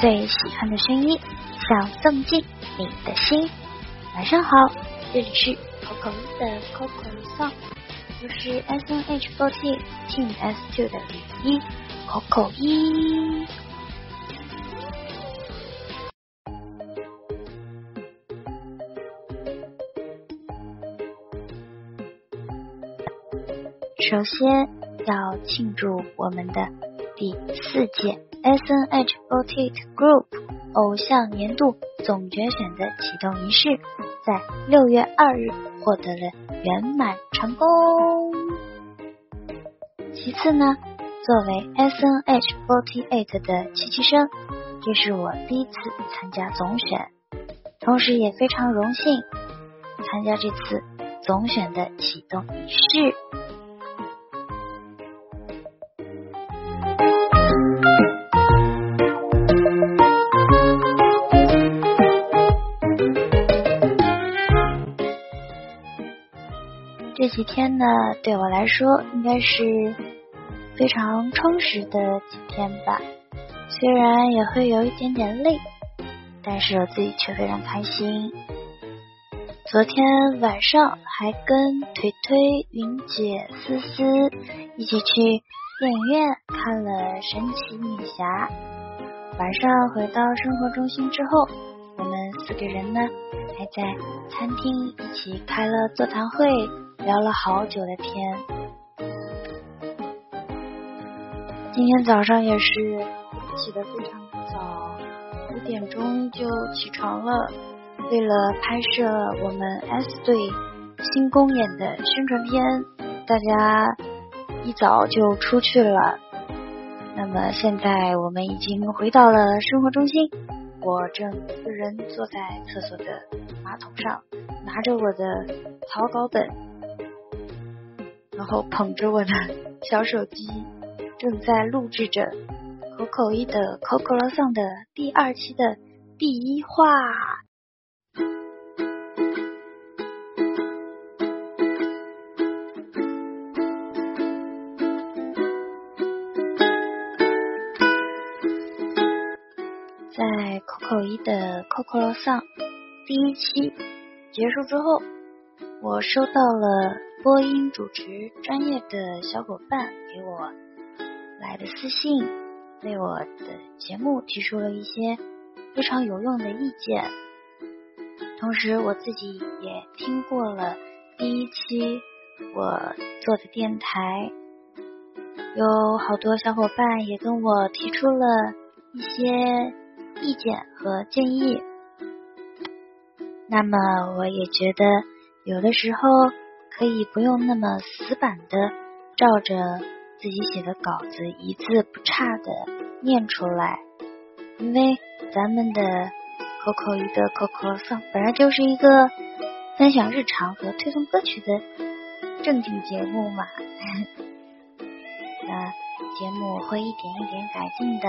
最喜欢的声音，想送进你的心。晚上好，这里是 Coco 的 Coco Song，我是 S N H forty Team S two 的李一 Coco 一。首先要庆祝我们的第四届 S N H forty Group 偶像年度总决选的启动仪式，在六月二日获得了圆满成功。其次呢，作为 S N H O T Eight 的七七生，这是我第一次参加总选，同时也非常荣幸参加这次总选的启动仪式。这几天呢，对我来说应该是非常充实的几天吧。虽然也会有一点点累，但是我自己却非常开心。昨天晚上还跟腿腿、云姐、思思一起去电影院看了《神奇女侠》。晚上回到生活中心之后，四个人呢还在餐厅一起开了座谈会。聊了好久的天，今天早上也是起得非常早，五点钟就起床了，为了拍摄我们 S 队新公演的宣传片，大家一早就出去了。那么现在我们已经回到了生活中心，我正一个人坐在厕所的马桶上，拿着我的草稿本。然后捧着我的小手机，正在录制着口口一的 Coco Song 的第二期的第一话。的 Coco Song 第一期结束之后，我收到了。播音主持专业的小伙伴给我来的私信，为我的节目提出了一些非常有用的意见。同时，我自己也听过了第一期我做的电台，有好多小伙伴也跟我提出了一些意见和建议。那么，我也觉得有的时候。可以不用那么死板的照着自己写的稿子一字不差的念出来，因为咱们的 Coco 一个 Coco Song 本来就是一个分享日常和推送歌曲的正经节目嘛，那节目会一点一点改进的。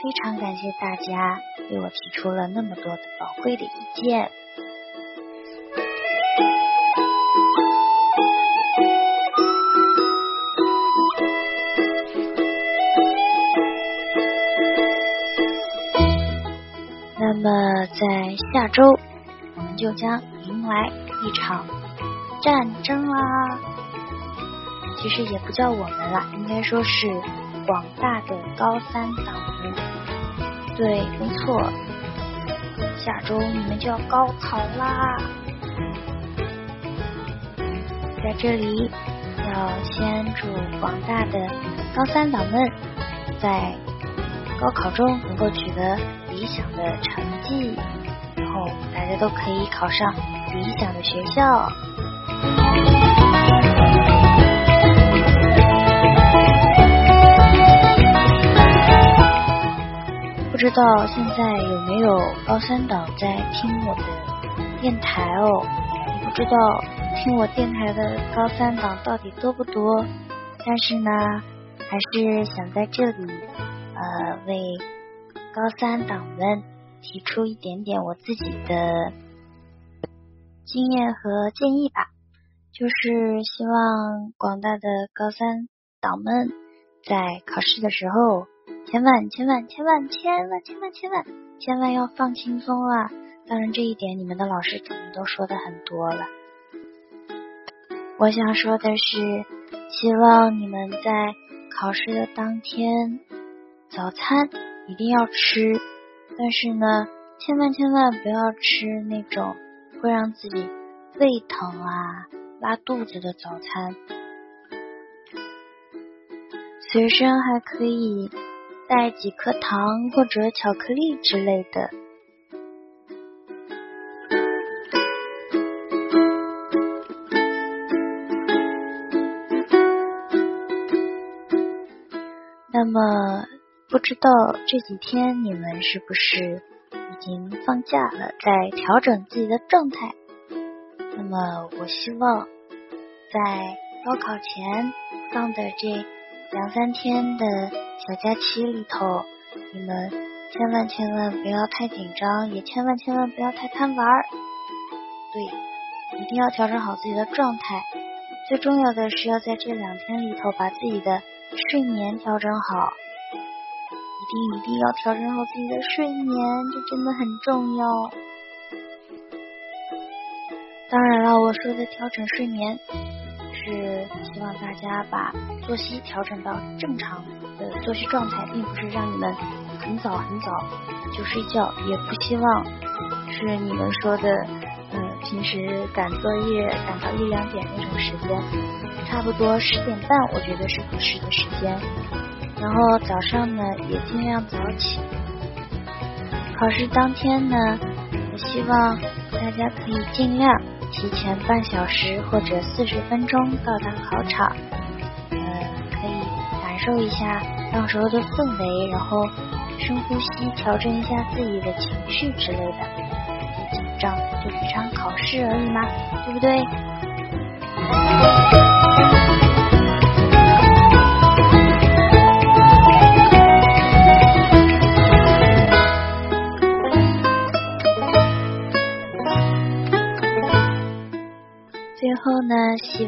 非常感谢大家对我提出了那么多的宝贵的意见。那么，在下周，我们就将迎来一场战争啦。其实也不叫我们啦，应该说是广大的高三党们。对，没错，下周你们就要高考啦。在这里，要先祝广大的高三党们在高考中能够取得。理想的成绩，然后大家都可以考上理想的学校。不知道现在有没有高三党在听我的电台哦？不知道听我电台的高三党到底多不多？但是呢，还是想在这里呃为。高三党们提出一点点我自己的经验和建议吧，就是希望广大的高三党们在考试的时候千万千万千万千万千万千万千万要放轻松啊！当然，这一点你们的老师肯定都说的很多了。我想说的是，希望你们在考试的当天早餐一定要吃，但是呢，千万千万不要吃那种会让自己胃疼啊、拉肚子的早餐。随身还可以。带几颗糖或者巧克力之类的。那么，不知道这几天你们是不是已经放假了，在调整自己的状态？那么，我希望在高考前放的这两三天的。小假期里头，你们千万千万不要太紧张，也千万千万不要太贪玩儿。对，一定要调整好自己的状态。最重要的是要在这两天里头把自己的睡眠调整好。一定一定要调整好自己的睡眠，这真的很重要。当然了，我说的调整睡眠。是希望大家把作息调整到正常的作息状态，并不是让你们很早很早就睡觉，也不希望是你们说的，嗯，平时赶作业赶到一两点那种时间，差不多十点半，我觉得是合适的时间。然后早上呢，也尽量早起。考试当天呢，我希望大家可以尽量。提前半小时或者四十分钟到达考场，呃，可以感受一下到时候的氛围，然后深呼吸，调整一下自己的情绪之类的。别紧张，就是一场考试而已嘛，对不对？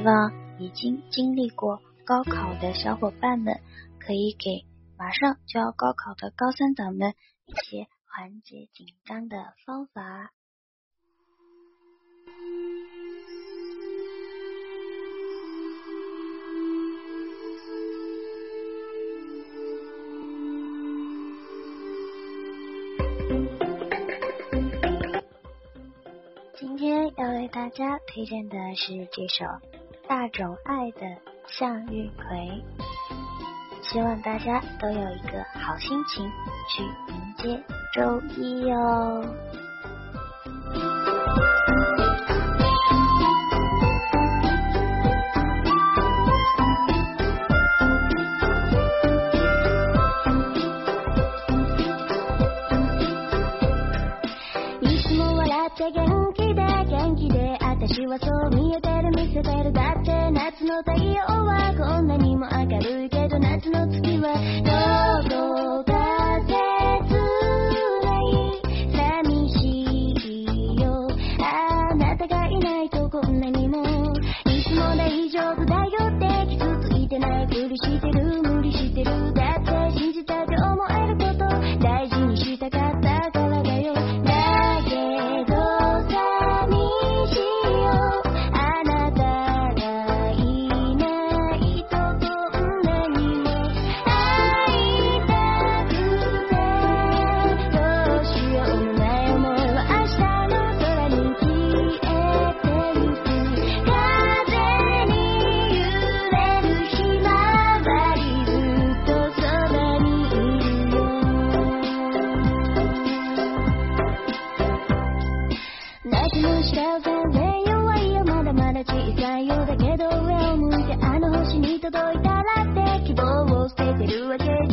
希望已经经历过高考的小伙伴们，可以给马上就要高考的高三党们一些缓解紧张的方法。今天要为大家推荐的是这首大冢爱的《向日葵》，希望大家都有一个好心情去迎接周一哦。私。はそう見えてる見せてるだって夏の太陽はこんなにも明るいけど夏の月はどこか切ない寂しいよあなたがいないとこんなにもいつも大丈夫届いたらって希望を捨ててるわけじゃ